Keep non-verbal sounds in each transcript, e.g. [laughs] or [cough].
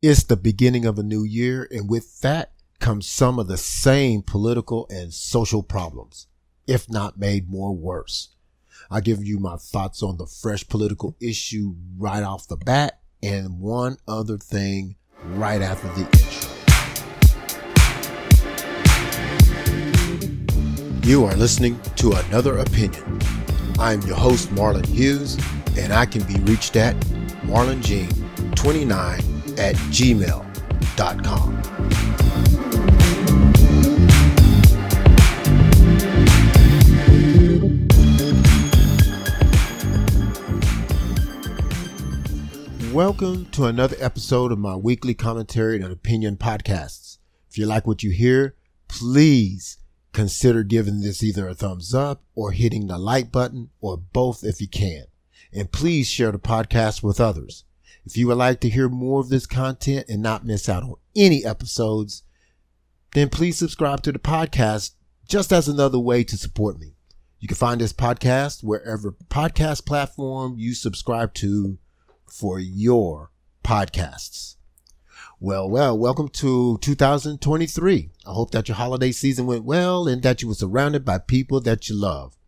It's the beginning of a new year, and with that comes some of the same political and social problems, if not made more worse. I give you my thoughts on the fresh political issue right off the bat, and one other thing right after the intro. You are listening to Another Opinion. I'm your host, Marlon Hughes, and I can be reached at marlongene29 at gmail.com. Welcome to another episode of my weekly commentary and opinion podcasts. If you like what you hear, please consider giving this either a thumbs up or hitting the like button or both if you can. And please share the podcast with others. If you would like to hear more of this content and not miss out on any episodes, then please subscribe to the podcast just as another way to support me. You can find this podcast wherever podcast platform you subscribe to for your podcasts. Well, well, welcome to 2023. I hope that your holiday season went well and that you were surrounded by people that you love.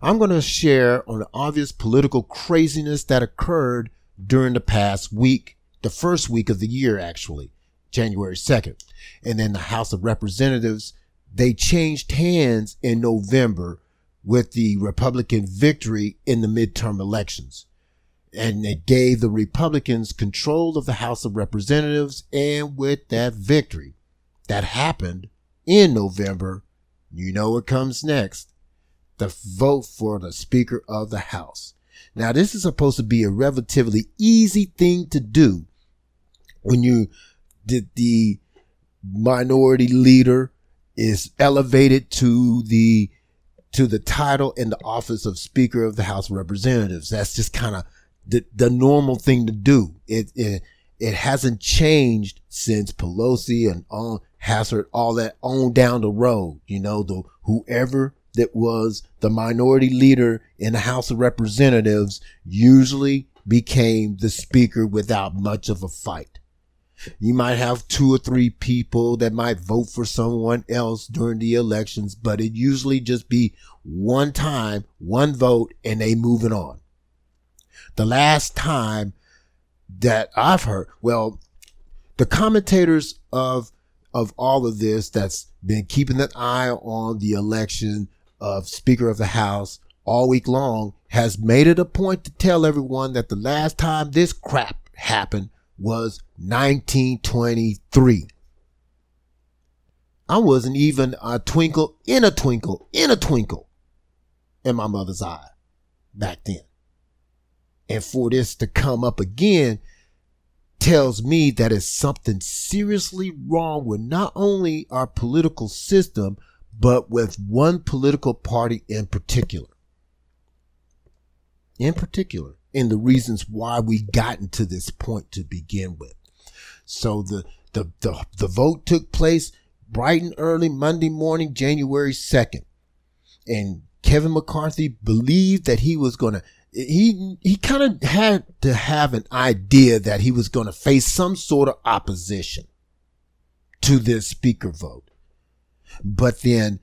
I'm going to share on the obvious political craziness that occurred during the past week, the first week of the year, actually, January 2nd. And then the House of Representatives, they changed hands in November with the Republican victory in the midterm elections. And it gave the Republicans control of the House of Representatives. And with that victory that happened in November, you know what comes next. The vote for the Speaker of the House. Now, this is supposed to be a relatively easy thing to do when you did the minority leader is elevated to the to the title and the office of Speaker of the House of Representatives. That's just kind of the, the normal thing to do. It, it, it hasn't changed since Pelosi and on Hastert, all that on down the road. You know, the whoever that was the minority leader in the House of Representatives usually became the speaker without much of a fight. You might have two or three people that might vote for someone else during the elections, but it usually just be one time, one vote, and they moving on. The last time that I've heard, well, the commentators of of all of this that's been keeping an eye on the election of Speaker of the House all week long has made it a point to tell everyone that the last time this crap happened was 1923. I wasn't even a twinkle in a twinkle in a twinkle in my mother's eye back then. And for this to come up again tells me that it's something seriously wrong with not only our political system, but with one political party in particular. In particular, in the reasons why we gotten to this point to begin with. So the, the, the, the vote took place bright and early Monday morning, January 2nd. And Kevin McCarthy believed that he was going to, he, he kind of had to have an idea that he was going to face some sort of opposition to this speaker vote. But then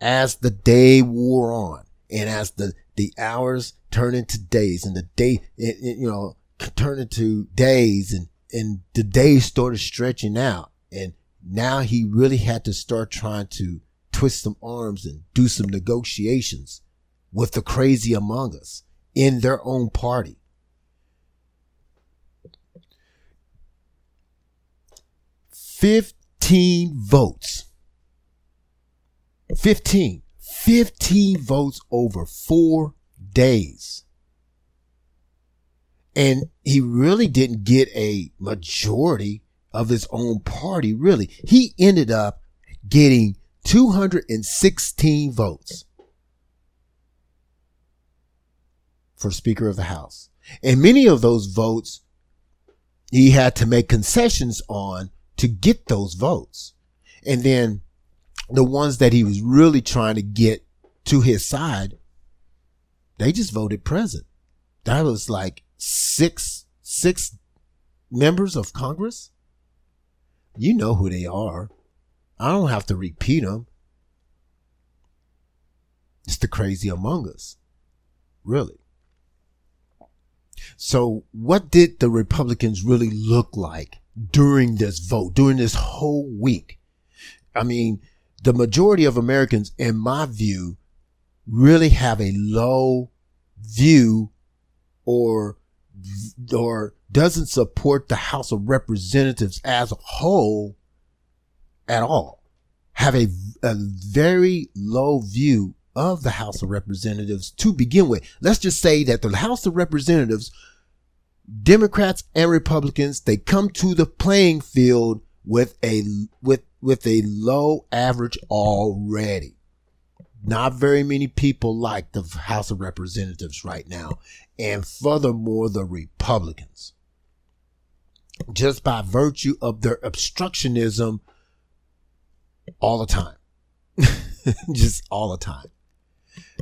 as the day wore on and as the, the hours turned into days and the day, it, it, you know, turned into days and, and the days started stretching out. And now he really had to start trying to twist some arms and do some negotiations with the crazy among us in their own party. Fifteen votes 15. 15 votes over four days. And he really didn't get a majority of his own party, really. He ended up getting 216 votes for Speaker of the House. And many of those votes he had to make concessions on to get those votes. And then the ones that he was really trying to get to his side, they just voted present. That was like six, six members of Congress You know who they are. I don't have to repeat them. It's the crazy among us. Really. So what did the Republicans really look like during this vote, during this whole week? I mean, the majority of Americans, in my view, really have a low view or, or doesn't support the House of Representatives as a whole at all. Have a, a very low view of the House of Representatives to begin with. Let's just say that the House of Representatives, Democrats and Republicans, they come to the playing field with a, with, with a low average already. Not very many people like the House of Representatives right now. And furthermore, the Republicans. Just by virtue of their obstructionism all the time. [laughs] Just all the time.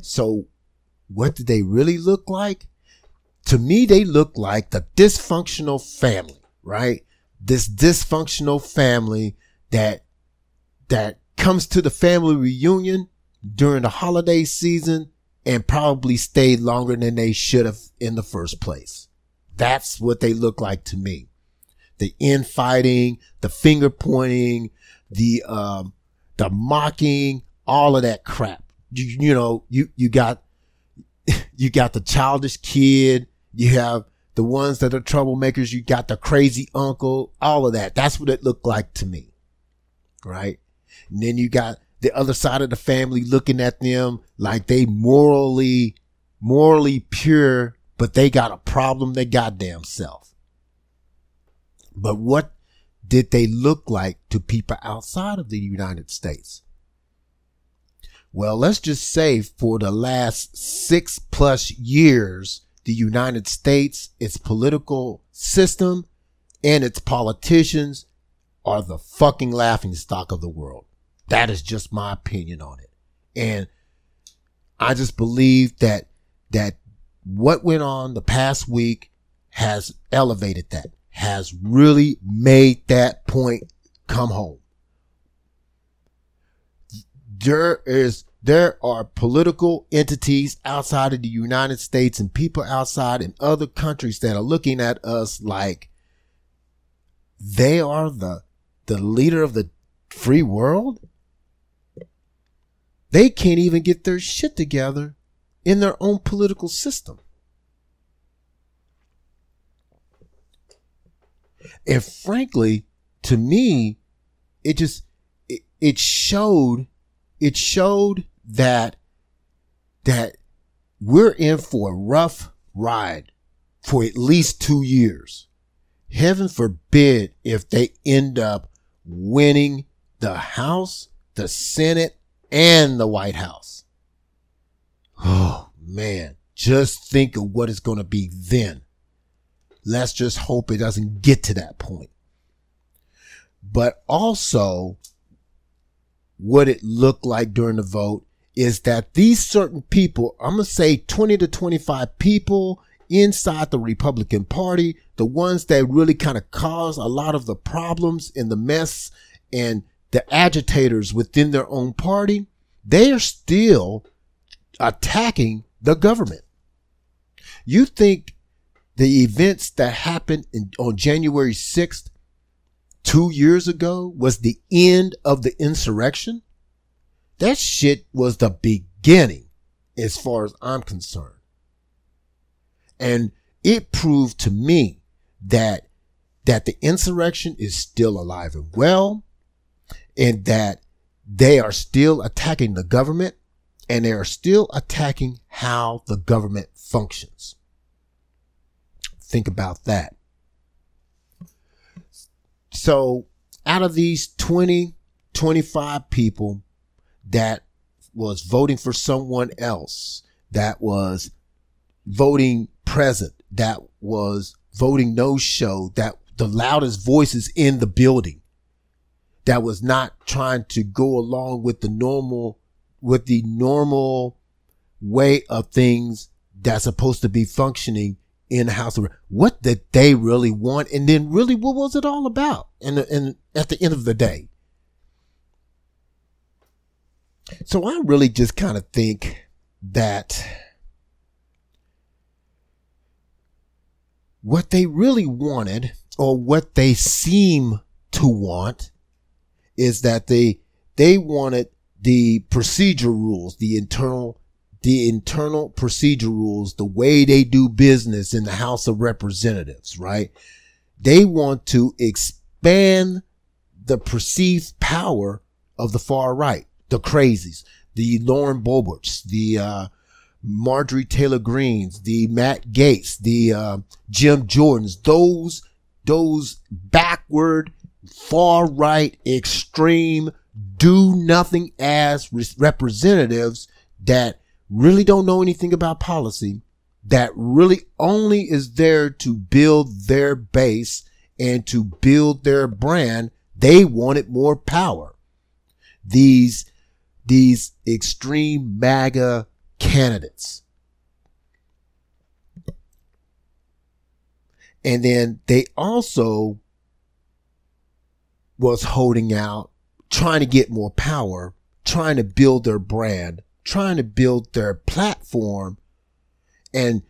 So what did they really look like? To me, they look like the dysfunctional family, right? This dysfunctional family that, that comes to the family reunion during the holiday season and probably stayed longer than they should have in the first place. That's what they look like to me. The infighting, the finger pointing, the, um, the mocking, all of that crap you, you know, you, you got, [laughs] you got the childish kid. You have the ones that are troublemakers. You got the crazy uncle, all of that. That's what it looked like to me. Right. And then you got the other side of the family looking at them like they morally, morally pure, but they got a problem their goddamn self. But what did they look like to people outside of the United States? Well, let's just say for the last six plus years, the United States, its political system and its politicians are the fucking laughing stock of the world. That is just my opinion on it. And I just believe that, that what went on the past week has elevated that, has really made that point come home there is there are political entities outside of the United States and people outside in other countries that are looking at us like they are the the leader of the free world. They can't even get their shit together in their own political system. And frankly, to me, it just it, it showed it showed that, that we're in for a rough ride for at least two years. Heaven forbid if they end up winning the House, the Senate, and the White House. Oh man, just think of what it's going to be then. Let's just hope it doesn't get to that point. But also, what it looked like during the vote is that these certain people, I'm going to say 20 to 25 people inside the Republican Party, the ones that really kind of cause a lot of the problems and the mess and the agitators within their own party, they are still attacking the government. You think the events that happened in, on January 6th two years ago was the end of the insurrection. That shit was the beginning as far as I'm concerned. And it proved to me that, that the insurrection is still alive and well and that they are still attacking the government and they are still attacking how the government functions. Think about that. So out of these 20, 25 people that was voting for someone else, that was voting present, that was voting no show, that the loudest voices in the building, that was not trying to go along with the normal, with the normal way of things that's supposed to be functioning in the House of what did they really want, and then really what was it all about? And and at the end of the day, so I really just kind of think that what they really wanted, or what they seem to want, is that they they wanted the procedure rules, the internal the internal procedure rules, the way they do business in the House of Representatives, right? They want to expand the perceived power of the far right, the crazies, the Lauren Boeberts, the uh, Marjorie Taylor Greenes, the Matt Gaetz, the uh, Jim Jordans, those those backward, far right, extreme, do nothing as representatives that really don't know anything about policy, that really only is there to build their base and to build their brand. They wanted more power. These, these extreme MAGA candidates. And then they also was holding out, trying to get more power, trying to build their brand trying to build their platform and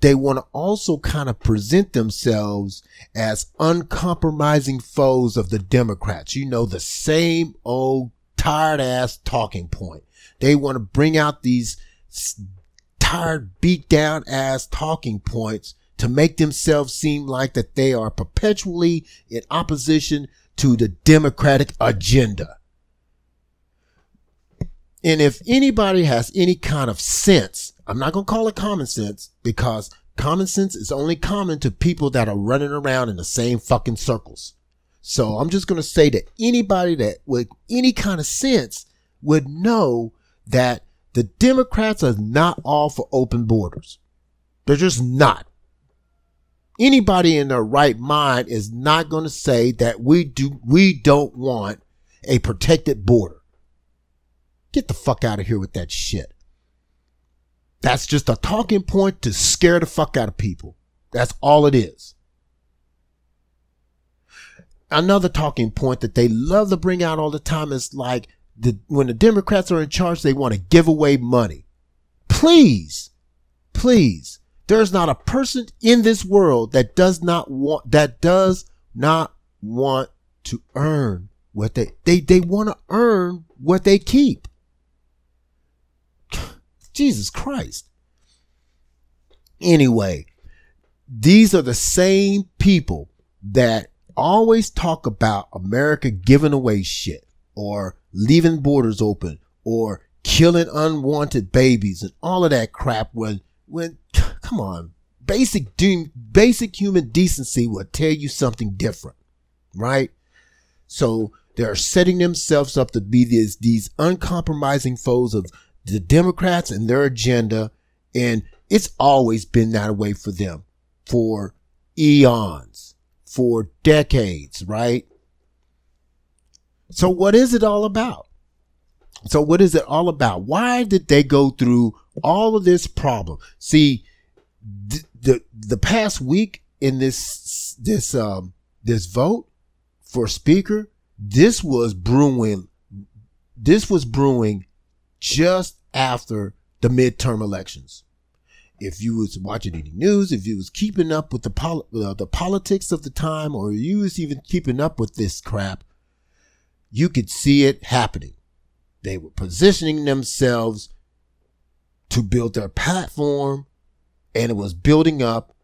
they want to also kind of present themselves as uncompromising foes of the Democrats. You know, the same old tired ass talking point. They want to bring out these tired, beat down ass talking points to make themselves seem like that they are perpetually in opposition to the Democratic agenda. And if anybody has any kind of sense, I'm not going to call it common sense because common sense is only common to people that are running around in the same fucking circles. So I'm just going to say that anybody that with any kind of sense would know that the Democrats are not all for open borders. They're just not. Anybody in their right mind is not going to say that we do, we don't want a protected border. Get the fuck out of here with that shit. That's just a talking point to scare the fuck out of people. That's all it is. Another talking point that they love to bring out all the time is like the, when the Democrats are in charge, they want to give away money. Please, please. There's not a person in this world that does not want, that does not want to earn what they, they, they want to earn what they keep. [sighs] Jesus Christ. Anyway, these are the same people that always talk about America giving away shit or leaving borders open or killing unwanted babies and all of that crap when, when, [sighs] come on, basic, basic human decency will tell you something different, right? So they're setting themselves up to be these, these uncompromising foes of the Democrats and their agenda. And it's always been that way for them for eons, for decades, right? So what is it all about? So what is it all about? Why did they go through all of this problem? See, the, the, the past week in this, this, um, this vote for speaker, this was brewing, this was brewing just after the midterm elections. If you was watching any news, if you was keeping up with the pol- uh, the politics of the time, or you was even keeping up with this crap, you could see it happening. They were positioning themselves to build their platform, and it was building up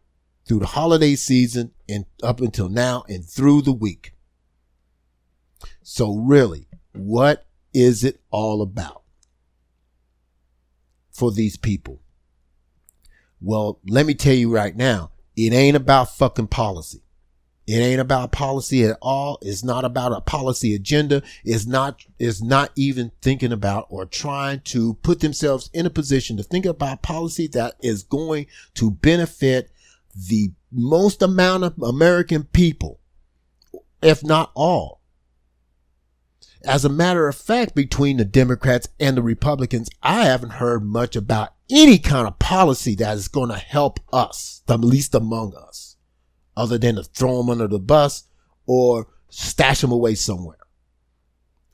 through the holiday season and up until now and through the week. So really, what is it all about? for these people? Well, let me tell you right now, it ain't about fucking policy. It ain't about policy at all. It's not about a policy agenda. It's not, it's not even thinking about or trying to put themselves in a position to think about policy that is going to benefit the most amount of American people, if not all. As a matter of fact, between the Democrats and the Republicans, I haven't heard much about any kind of policy that is going to help us, the least among us, other than to throw them under the bus or stash them away somewhere,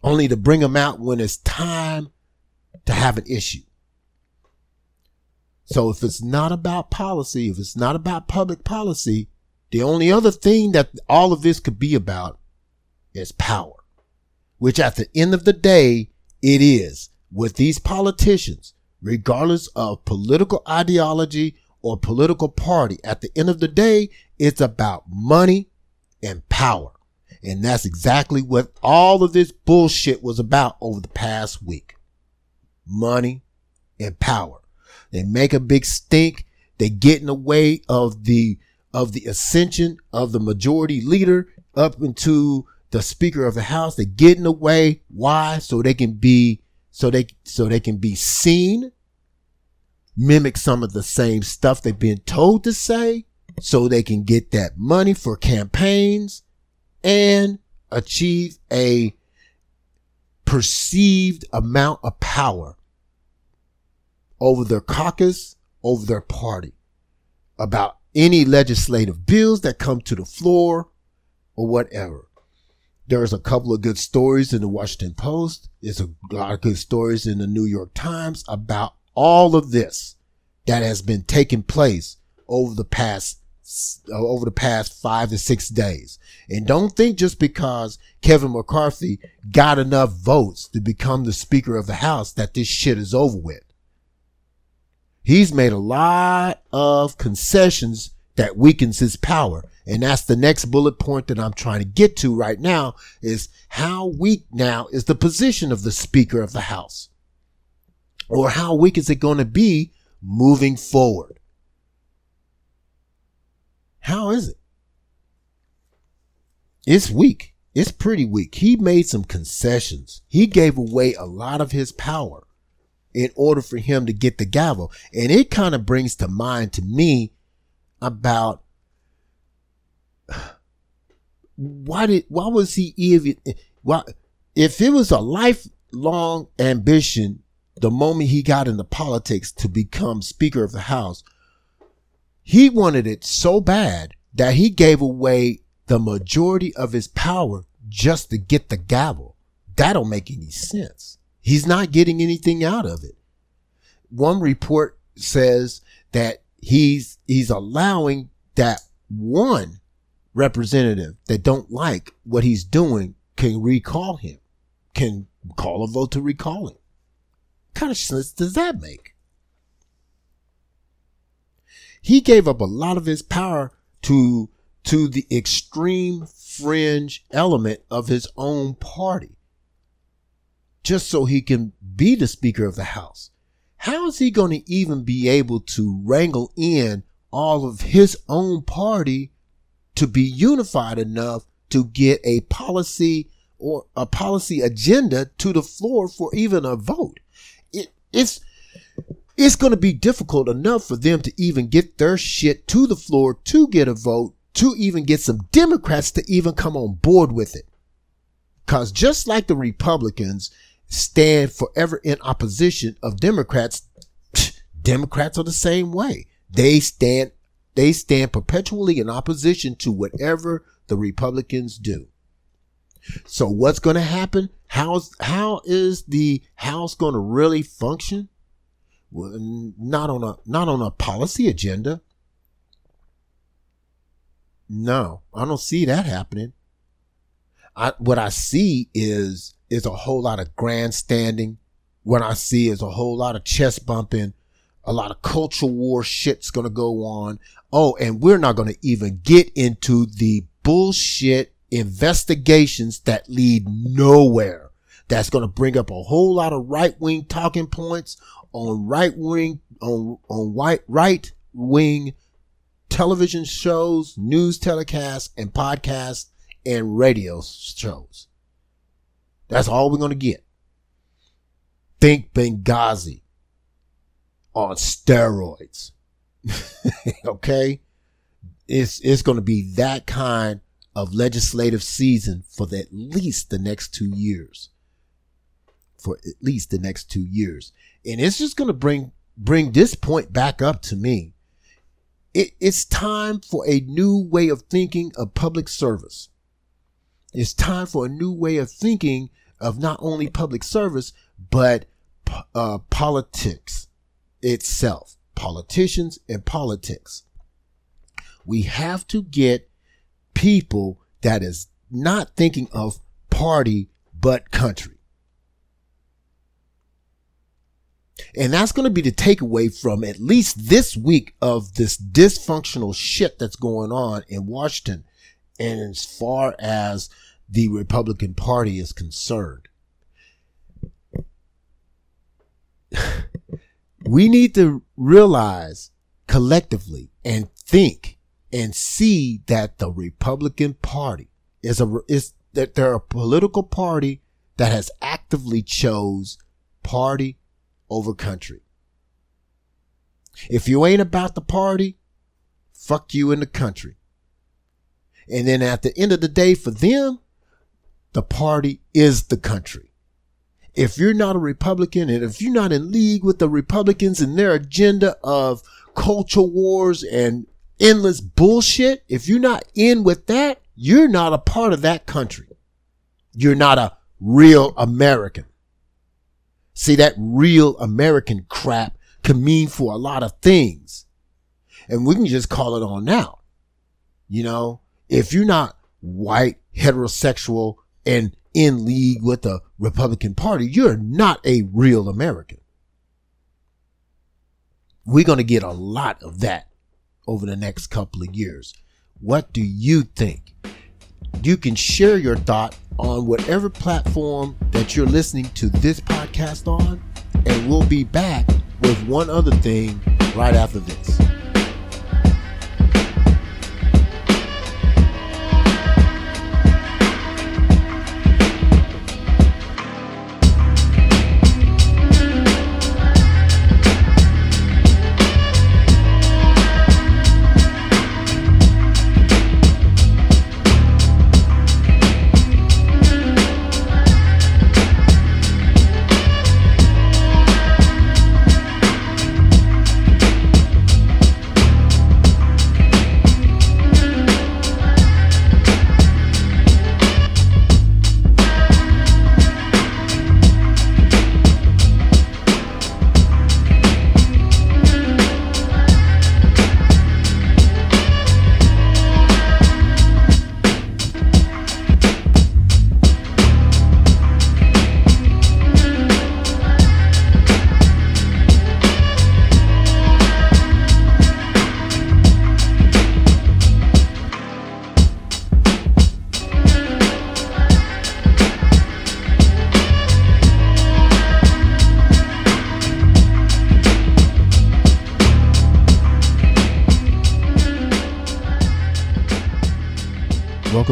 only to bring them out when it's time to have an issue. So if it's not about policy, if it's not about public policy, the only other thing that all of this could be about is power, which at the end of the day, it is with these politicians, regardless of political ideology or political party. At the end of the day, it's about money and power. And that's exactly what all of this bullshit was about over the past week. Money and power. They make a big stink. They get in the way of the, of the ascension of the majority leader up into the speaker of the house. They get in the way. Why? So they can be, so they, so they can be seen, mimic some of the same stuff they've been told to say so they can get that money for campaigns and achieve a perceived amount of power over their caucus, over their party about any legislative bills that come to the floor or whatever. There's a couple of good stories in the Washington Post. There's a lot of good stories in the New York Times about all of this that has been taking place over the past over the past five to six days. And don't think just because Kevin McCarthy got enough votes to become the Speaker of the House that this shit is over with. He's made a lot of concessions that weakens his power. And that's the next bullet point that I'm trying to get to right now is how weak now is the position of the Speaker of the House? Or how weak is it going to be moving forward? How is it? It's weak. It's pretty weak. He made some concessions. He gave away a lot of his power in order for him to get the gavel. And it kind of brings to mind to me about [sighs] why did why was he even why if it was a lifelong ambition the moment he got into politics to become speaker of the house he wanted it so bad that he gave away the majority of his power just to get the gavel that don't make any sense he's not getting anything out of it one report says that he's he's allowing that one representative that don't like what he's doing can recall him, can call a vote to recall him. What kind of sense does that make? He gave up a lot of his power to to the extreme fringe element of his own party just so he can be the speaker of the house. How is he going to even be able to wrangle in all of his own party to be unified enough to get a policy or a policy agenda to the floor for even a vote. It, it's it's going to be difficult enough for them to even get their shit to the floor to get a vote to even get some Democrats to even come on board with it. Cause just like the Republicans stand forever in opposition of Democrats, [sniffs] Democrats are the same way. They stand they stand perpetually in opposition to whatever the Republicans do. So what's going to happen? How's, how is the House going to really function? Not on a, not on a policy agenda. No, I don't see that happening. I, what I see is, is a whole lot of grandstanding. What I see is a whole lot of chest bumping, a lot of cultural war shit's to go on. Oh, and we're not to even get into the bullshit investigations that lead nowhere. That's going to bring up a whole lot of right wing talking points on right wing, on, on white, right wing television shows, news telecasts and podcasts and radio shows. That's all we're going to get. Think Benghazi on steroids. [laughs] okay? It's it's going to be that kind of legislative season for the, at least the next 2 years. For at least the next 2 years. And it's just going to bring bring this point back up to me. It, it's time for a new way of thinking of public service. It's time for a new way of thinking of not only public service, but uh, politics itself, politicians and politics. We have to get people that is not thinking of party, but country. And that's going to be the takeaway from at least this week of this dysfunctional shit that's going on in Washington. And as far as the Republican Party is concerned, [sighs] we need to realize collectively and think and see that the Republican Party is a is that they're a political party that has actively chose party over country. If you ain't about the party, fuck you in the country. And then at the end of the day, for them, the party is the country. If you're not a Republican and if you're not in league with the Republicans and their agenda of culture wars and endless bullshit, if you're not in with that, you're not a part of that country. You're not a real American. See, that real American crap can mean for a lot of things. And we can just call it on now. You know, if you're not white, heterosexual, and in league with the Republican Party, you're not a real American. We're going to get a lot of that over the next couple of years. What do you think? You can share your thought on whatever platform that you're listening to this podcast on, and we'll be back with one other thing right after this.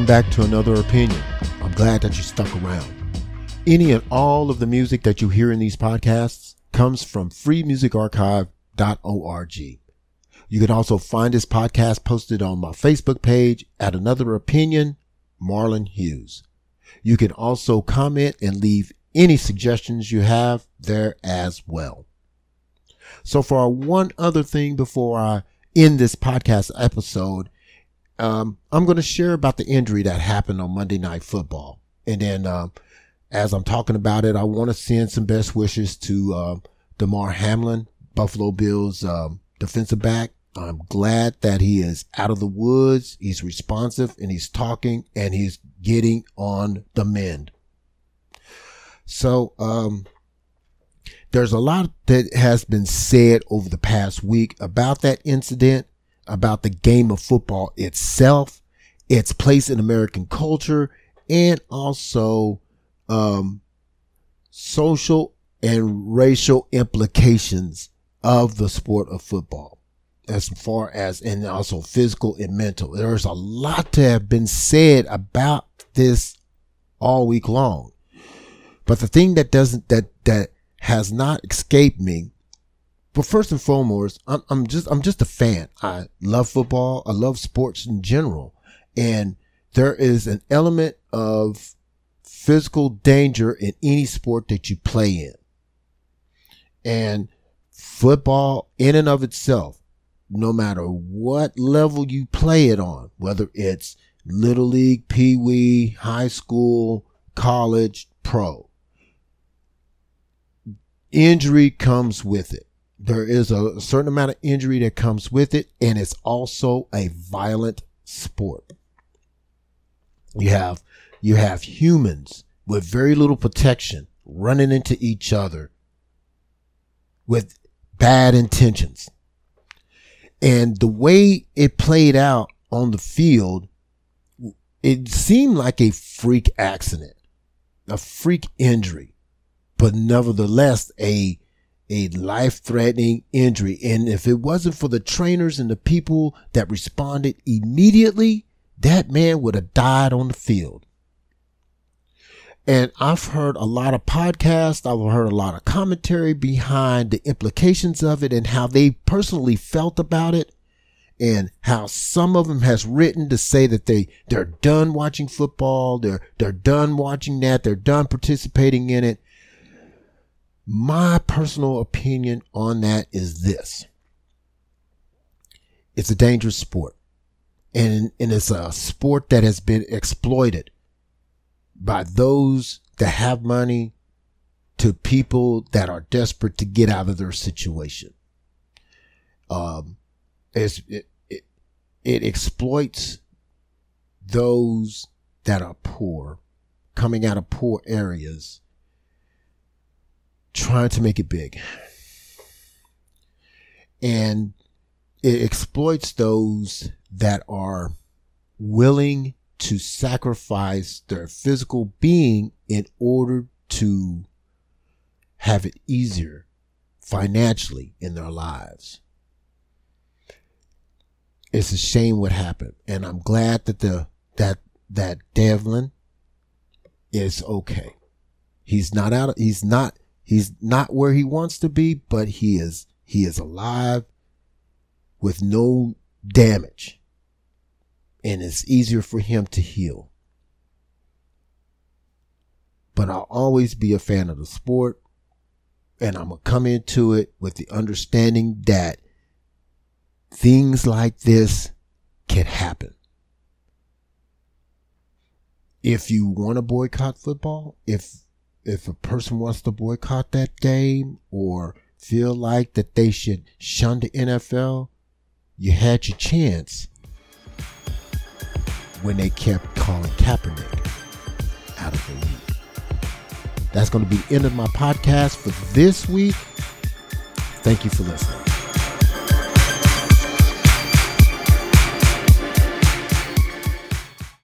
Back to another opinion. I'm glad that you stuck around. Any and all of the music that you hear in these podcasts comes from freemusicarchive.org. You can also find this podcast posted on my Facebook page at Another Opinion, Marlon Hughes. You can also comment and leave any suggestions you have there as well. So for one other thing before I end this podcast episode um, I'm going to share about the injury that happened on Monday Night Football. And then, um, as I'm talking about it, I want to send some best wishes to uh, Damar Hamlin, Buffalo Bills um, defensive back. I'm glad that he is out of the woods. He's responsive and he's talking and he's getting on the mend. So, um, there's a lot that has been said over the past week about that incident about the game of football itself, its place in American culture, and also um, social and racial implications of the sport of football as far as and also physical and mental. There's a lot to have been said about this all week long. But the thing that doesn't that that has not escaped me but first and foremost, I'm, I'm just, I'm just a fan. I love football. I love sports in general. And there is an element of physical danger in any sport that you play in. And football in and of itself, no matter what level you play it on, whether it's little league, pee wee, high school, college, pro, injury comes with it. There is a certain amount of injury that comes with it, and it's also a violent sport. You have you have humans with very little protection running into each other with bad intentions. And the way it played out on the field, it seemed like a freak accident, a freak injury, but nevertheless a a life threatening injury. And if it wasn't for the trainers and the people that responded immediately, that man would have died on the field. And I've heard a lot of podcasts, I've heard a lot of commentary behind the implications of it and how they personally felt about it and how some of them has written to say that they they're done watching football, they're they're done watching that, they're done participating in it. My personal opinion on that is this. It's a dangerous sport. And, and it's a sport that has been exploited by those that have money to people that are desperate to get out of their situation. Um, it, it, it exploits those that are poor, coming out of poor areas, trying to make it big. And it exploits those that are willing to sacrifice their physical being in order to have it easier financially in their lives. It's a shame what happened. And I'm glad that the, that, that Devlin is okay. He's not out, he's not, he's not where he wants to be, but he is, he is alive with no damage and it's easier for him to heal. But I'll always be a fan of the sport and I'm going to come into it with the understanding that things like this can happen. If you want to boycott football, if if a person wants to boycott that game or feel like that they should shun the NFL, you had your chance when they kept calling Kaepernick out of the league. That's going to be the end of my podcast for this week. Thank you for listening.